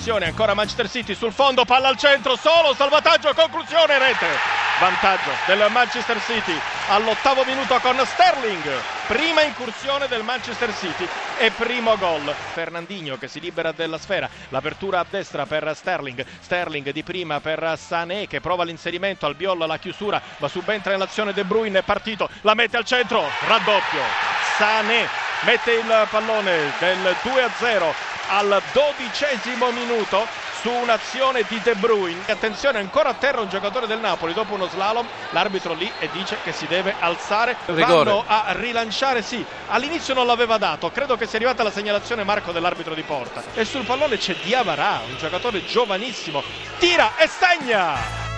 attenzione ancora Manchester City sul fondo, palla al centro, solo salvataggio, conclusione, rete. Vantaggio del Manchester City all'ottavo minuto con Sterling. Prima incursione del Manchester City e primo gol. Fernandinho che si libera della sfera. L'apertura a destra per Sterling. Sterling di prima per Sané che prova l'inserimento. Albiol la chiusura. Va subentra nell'azione De Bruyne. È partito. La mette al centro. Raddoppio. Sané mette il pallone del 2-0 al dodicesimo minuto su un'azione di De Bruyne. Attenzione, ancora a terra un giocatore del Napoli dopo uno slalom, l'arbitro lì e dice che si deve alzare. Vanno a rilanciare, sì, all'inizio non l'aveva dato, credo che sia arrivata la segnalazione Marco dell'arbitro di porta. E sul pallone c'è Diavarà, un giocatore giovanissimo, tira e segna!